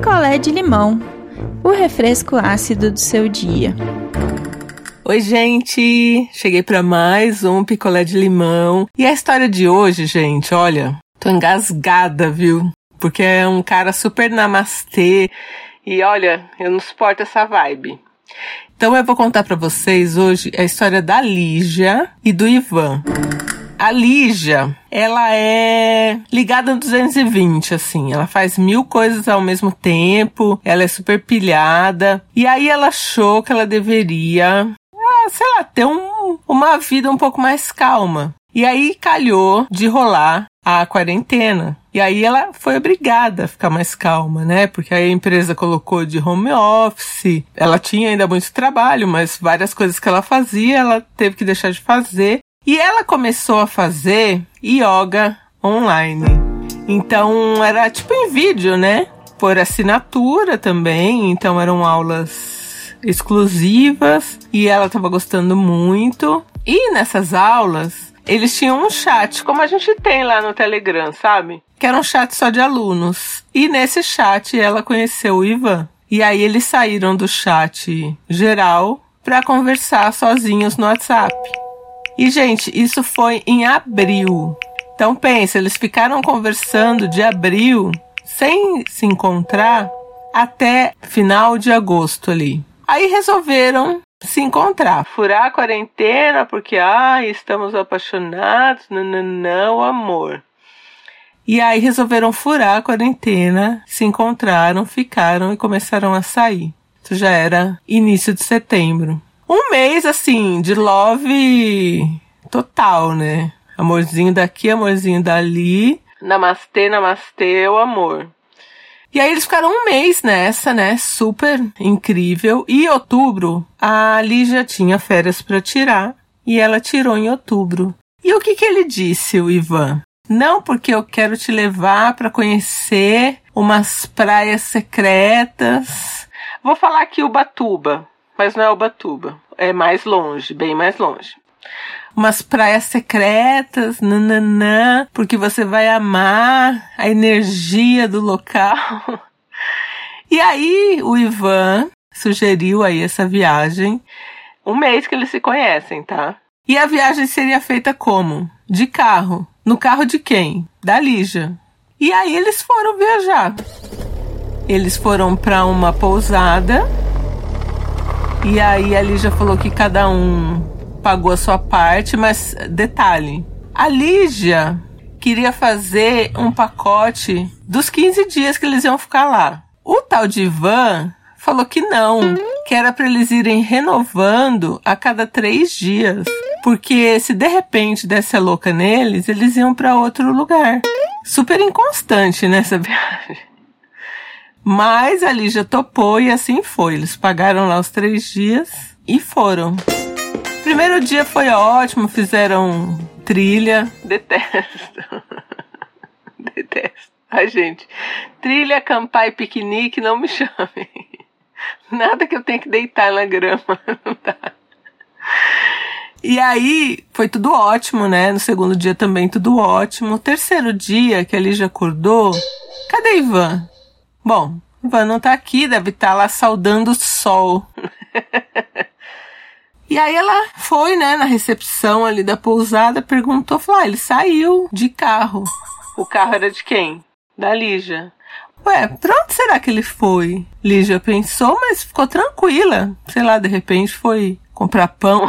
picolé de limão, o refresco ácido do seu dia. Oi, gente! Cheguei para mais um picolé de limão. E a história de hoje, gente, olha, tô engasgada, viu? Porque é um cara super namastê e olha, eu não suporto essa vibe. Então eu vou contar para vocês hoje a história da Lígia e do Ivan. A Lígia, ela é ligada no 220, assim. Ela faz mil coisas ao mesmo tempo, ela é super pilhada. E aí ela achou que ela deveria, ah, sei lá, ter um, uma vida um pouco mais calma. E aí calhou de rolar a quarentena. E aí ela foi obrigada a ficar mais calma, né? Porque a empresa colocou de home office. Ela tinha ainda muito trabalho, mas várias coisas que ela fazia, ela teve que deixar de fazer. E ela começou a fazer yoga online. Então era tipo em vídeo, né? Por assinatura também. Então eram aulas exclusivas e ela estava gostando muito. E nessas aulas eles tinham um chat, como a gente tem lá no Telegram, sabe? Que era um chat só de alunos. E nesse chat ela conheceu o Ivan. E aí eles saíram do chat geral para conversar sozinhos no WhatsApp. E, gente, isso foi em abril. Então, pensa, eles ficaram conversando de abril, sem se encontrar, até final de agosto ali. Aí resolveram se encontrar, furar a quarentena porque, ah, estamos apaixonados, não, não, não, amor. E aí resolveram furar a quarentena, se encontraram, ficaram e começaram a sair. Isso já era início de setembro um mês assim de love total, né? Amorzinho daqui, amorzinho dali. Namastê, namastê, o amor. E aí eles ficaram um mês nessa, né? Super incrível. E em outubro, a Lígia tinha férias para tirar e ela tirou em outubro. E o que que ele disse, o Ivan? Não porque eu quero te levar para conhecer umas praias secretas. Vou falar aqui Ubatuba, mas não é Ubatuba. É mais longe, bem mais longe. Umas praias secretas, nananã, porque você vai amar a energia do local. E aí o Ivan sugeriu aí essa viagem, um mês que eles se conhecem, tá? E a viagem seria feita como? De carro. No carro de quem? Da Lígia. E aí eles foram viajar. Eles foram para uma pousada e aí a Lígia falou que cada um pagou a sua parte, mas detalhe, a Lígia queria fazer um pacote dos 15 dias que eles iam ficar lá. O tal de Ivan falou que não, que era para eles irem renovando a cada três dias. Porque se de repente desse a louca neles, eles iam para outro lugar. Super inconstante nessa viagem. Mas a Lígia topou e assim foi. Eles pagaram lá os três dias e foram. Primeiro dia foi ótimo, fizeram trilha. Detesto. Detesto. Ai, gente. Trilha, acampar e piquenique, não me chamem. Nada que eu tenha que deitar na grama. Não dá. E aí, foi tudo ótimo, né? No segundo dia também tudo ótimo. O terceiro dia que a Lígia acordou, cadê Ivan? Bom, não tá aqui, deve estar tá lá saudando o sol. e aí ela foi, né, na recepção ali da pousada, perguntou, falou, ah, ele saiu de carro. O carro era de quem? Da Lígia. Ué, pra onde será que ele foi? Lígia pensou, mas ficou tranquila. Sei lá, de repente foi comprar pão.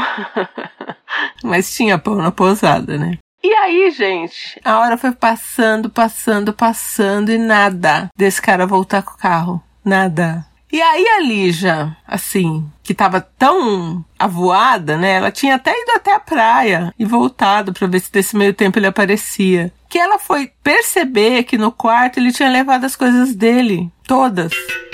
mas tinha pão na pousada, né? E aí, gente, a hora foi passando, passando, passando e nada desse cara voltar com o carro. Nada. E aí a Lígia, assim, que tava tão avoada, né? Ela tinha até ido até a praia e voltado para ver se desse meio tempo ele aparecia. Que ela foi perceber que no quarto ele tinha levado as coisas dele, todas.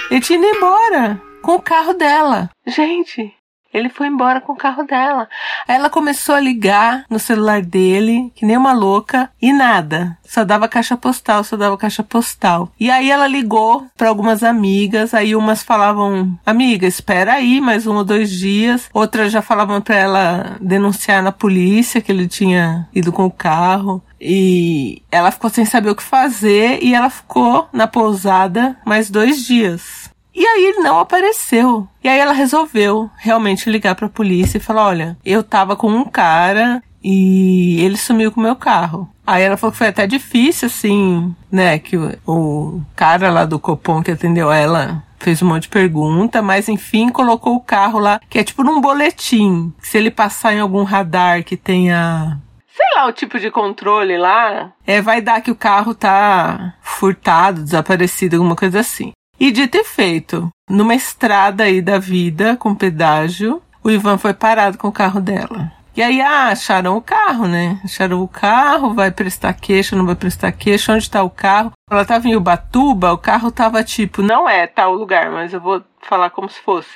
Ele tinha ido embora com o carro dela. Gente, Ele foi embora com o carro dela. Aí ela começou a ligar no celular dele, que nem uma louca, e nada. Só dava caixa postal, só dava caixa postal. E aí ela ligou para algumas amigas, aí umas falavam: "Amiga, espera aí mais um ou dois dias". Outras já falavam para ela denunciar na polícia que ele tinha ido com o carro. E ela ficou sem saber o que fazer e ela ficou na pousada mais dois dias. E aí ele não apareceu. E aí ela resolveu realmente ligar para a polícia e falar: "Olha, eu tava com um cara e ele sumiu com o meu carro". Aí ela falou que foi até difícil assim, né, que o, o cara lá do Copom que atendeu ela fez um monte de pergunta, mas enfim, colocou o carro lá, que é tipo num boletim. Se ele passar em algum radar que tenha sei lá, o tipo de controle lá, é, vai dar que o carro tá furtado, desaparecido, alguma coisa assim. E dito e feito, numa estrada aí da vida, com pedágio, o Ivan foi parado com o carro dela. E aí, ah, acharam o carro, né? Acharam o carro, vai prestar queixa, não vai prestar queixa, onde está o carro? Ela tava em Ubatuba, o carro tava tipo, não é tal lugar, mas eu vou falar como se fosse,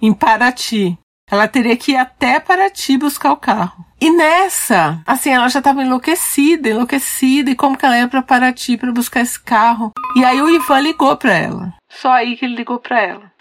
em Paraty. Ela teria que ir até Paraty buscar o carro. E nessa, assim, ela já estava enlouquecida, enlouquecida, e como que ela ia para Paraty para buscar esse carro? E aí o Ivan ligou para ela. Só aí que ele ligou para ela.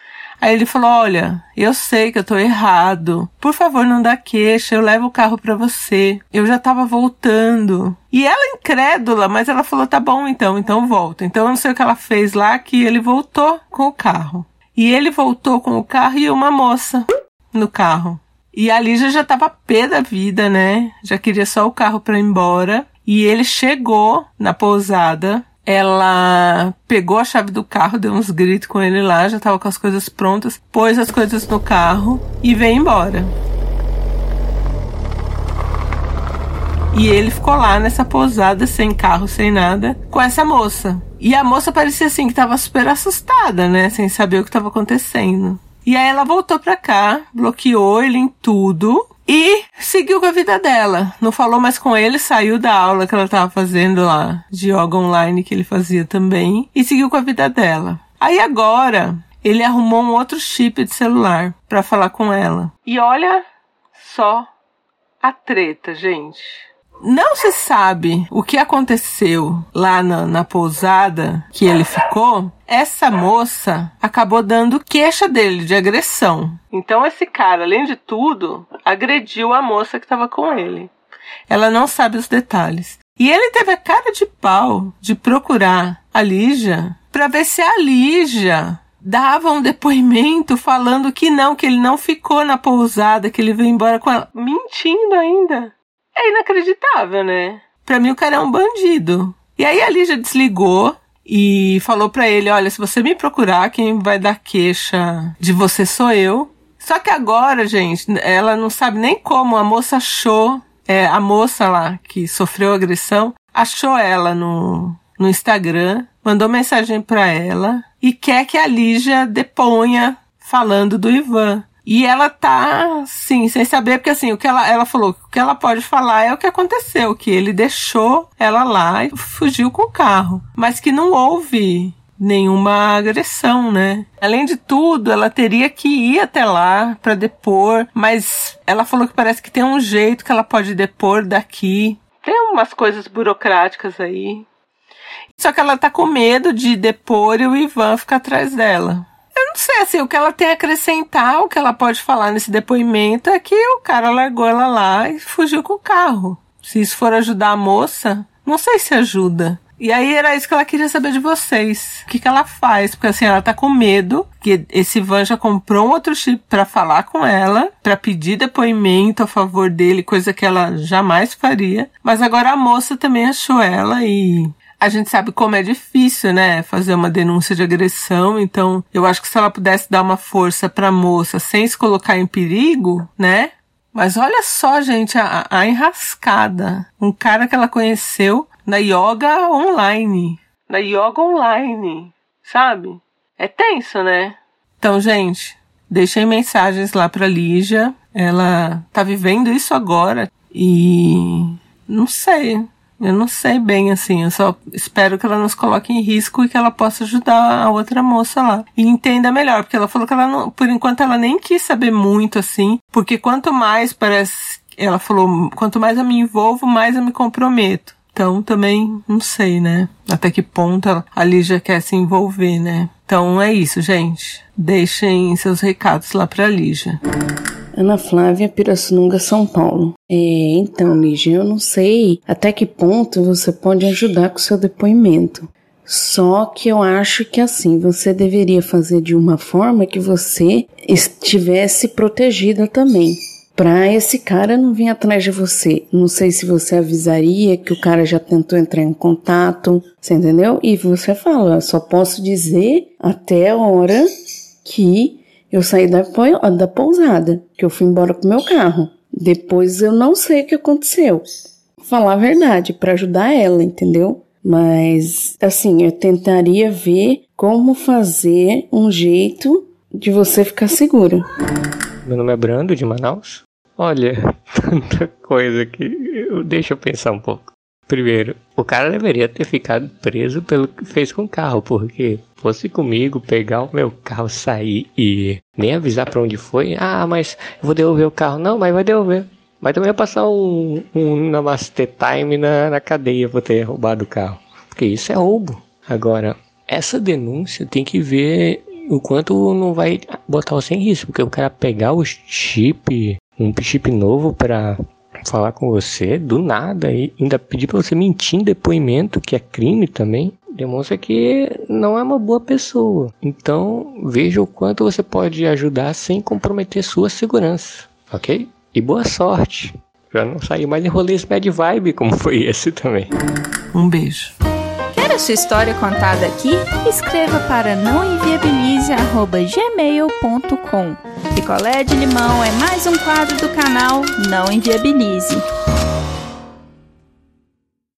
Aí ele falou: "Olha, eu sei que eu tô errado. Por favor, não dá queixa, eu levo o carro para você. Eu já tava voltando". E ela incrédula, mas ela falou: "Tá bom então, então volta". Então eu não sei o que ela fez lá que ele voltou com o carro. E ele voltou com o carro e uma moça no carro. E a Lígia já tava pé da vida, né? Já queria só o carro para ir embora. E ele chegou na pousada. Ela pegou a chave do carro, deu uns gritos com ele lá, já tava com as coisas prontas, pôs as coisas no carro e veio embora. E ele ficou lá nessa pousada, sem carro, sem nada, com essa moça. E a moça parecia assim que tava super assustada, né? Sem saber o que estava acontecendo. E aí ela voltou pra cá, bloqueou ele em tudo e seguiu com a vida dela. Não falou mais com ele, saiu da aula que ela tava fazendo lá, de yoga online que ele fazia também, e seguiu com a vida dela. Aí agora, ele arrumou um outro chip de celular para falar com ela. E olha só a treta, gente. Não se sabe o que aconteceu lá na, na, pousada que ele ficou. Essa moça acabou dando queixa dele de agressão. Então esse cara, além de tudo, agrediu a moça que estava com ele. Ela não sabe os detalhes. E ele teve a cara de pau de procurar a Lígia para ver se a Lígia dava um depoimento falando que não, que ele não ficou na pousada, que ele veio embora com ela, mentindo ainda. É inacreditável, né? Pra mim o cara é um bandido. E aí a Lígia desligou e falou para ele: Olha, se você me procurar, quem vai dar queixa de você sou eu. Só que agora, gente, ela não sabe nem como a moça achou, é, a moça lá que sofreu agressão, achou ela no, no Instagram, mandou mensagem para ela e quer que a Lígia deponha falando do Ivan. E ela tá, sim, sem saber, porque assim, o que ela, ela falou, o que ela pode falar é o que aconteceu, que ele deixou ela lá e fugiu com o carro. Mas que não houve nenhuma agressão, né? Além de tudo, ela teria que ir até lá para depor, mas ela falou que parece que tem um jeito que ela pode depor daqui. Tem umas coisas burocráticas aí. Só que ela tá com medo de depor e o Ivan ficar atrás dela. Não sei, assim, o que ela tem a acrescentar, o que ela pode falar nesse depoimento é que o cara largou ela lá e fugiu com o carro. Se isso for ajudar a moça, não sei se ajuda. E aí era isso que ela queria saber de vocês. O que, que ela faz? Porque assim, ela tá com medo que esse Van já comprou um outro chip para falar com ela, para pedir depoimento a favor dele, coisa que ela jamais faria. Mas agora a moça também achou ela e a gente sabe como é difícil, né, fazer uma denúncia de agressão, então eu acho que se ela pudesse dar uma força pra moça sem se colocar em perigo, né? Mas olha só, gente, a, a enrascada. Um cara que ela conheceu na yoga online. Na yoga online, sabe? É tenso, né? Então, gente, deixei mensagens lá pra Lígia. Ela tá vivendo isso agora e não sei Eu não sei bem assim, eu só espero que ela nos coloque em risco e que ela possa ajudar a outra moça lá. E entenda melhor, porque ela falou que ela não, por enquanto ela nem quis saber muito assim, porque quanto mais parece, ela falou, quanto mais eu me envolvo, mais eu me comprometo. Então também não sei, né? Até que ponto a Lígia quer se envolver, né? Então é isso, gente. Deixem seus recados lá pra Lígia. Ana Flávia Pirassununga, São Paulo. É, então, Lígia, eu não sei até que ponto você pode ajudar com seu depoimento. Só que eu acho que assim, você deveria fazer de uma forma que você estivesse protegida também. Pra esse cara não vir atrás de você. Não sei se você avisaria que o cara já tentou entrar em contato, você entendeu? E você fala, só posso dizer até a hora que eu saí da, da pousada, que eu fui embora com meu carro. Depois eu não sei o que aconteceu. Falar a verdade, para ajudar ela, entendeu? Mas, assim, eu tentaria ver como fazer um jeito de você ficar segura. Meu nome é Brando, de Manaus. Olha, tanta coisa que. Deixa eu pensar um pouco. Primeiro, o cara deveria ter ficado preso pelo que fez com o carro, porque fosse comigo pegar o meu carro, sair e nem avisar para onde foi. Ah, mas eu vou devolver o carro. Não, mas vai devolver. Mas também vai passar um, um Namaste Time na, na cadeia por ter roubado o carro. Porque isso é roubo. Agora, essa denúncia tem que ver o quanto não vai botar você em risco. Porque o cara pegar o chip, um chip novo para falar com você do nada e ainda pedir para você mentir em depoimento, que é crime também, demonstra que não é uma boa pessoa. Então, veja o quanto você pode ajudar sem comprometer sua segurança, ok? E boa sorte. Pra não sair mais em rolês bad vibe como foi esse também. Um beijo. Quer a sua história contada aqui? Escreva para nãoenviabilize.gmail.com Picolé de limão é mais um quadro do canal Não Enviabilize.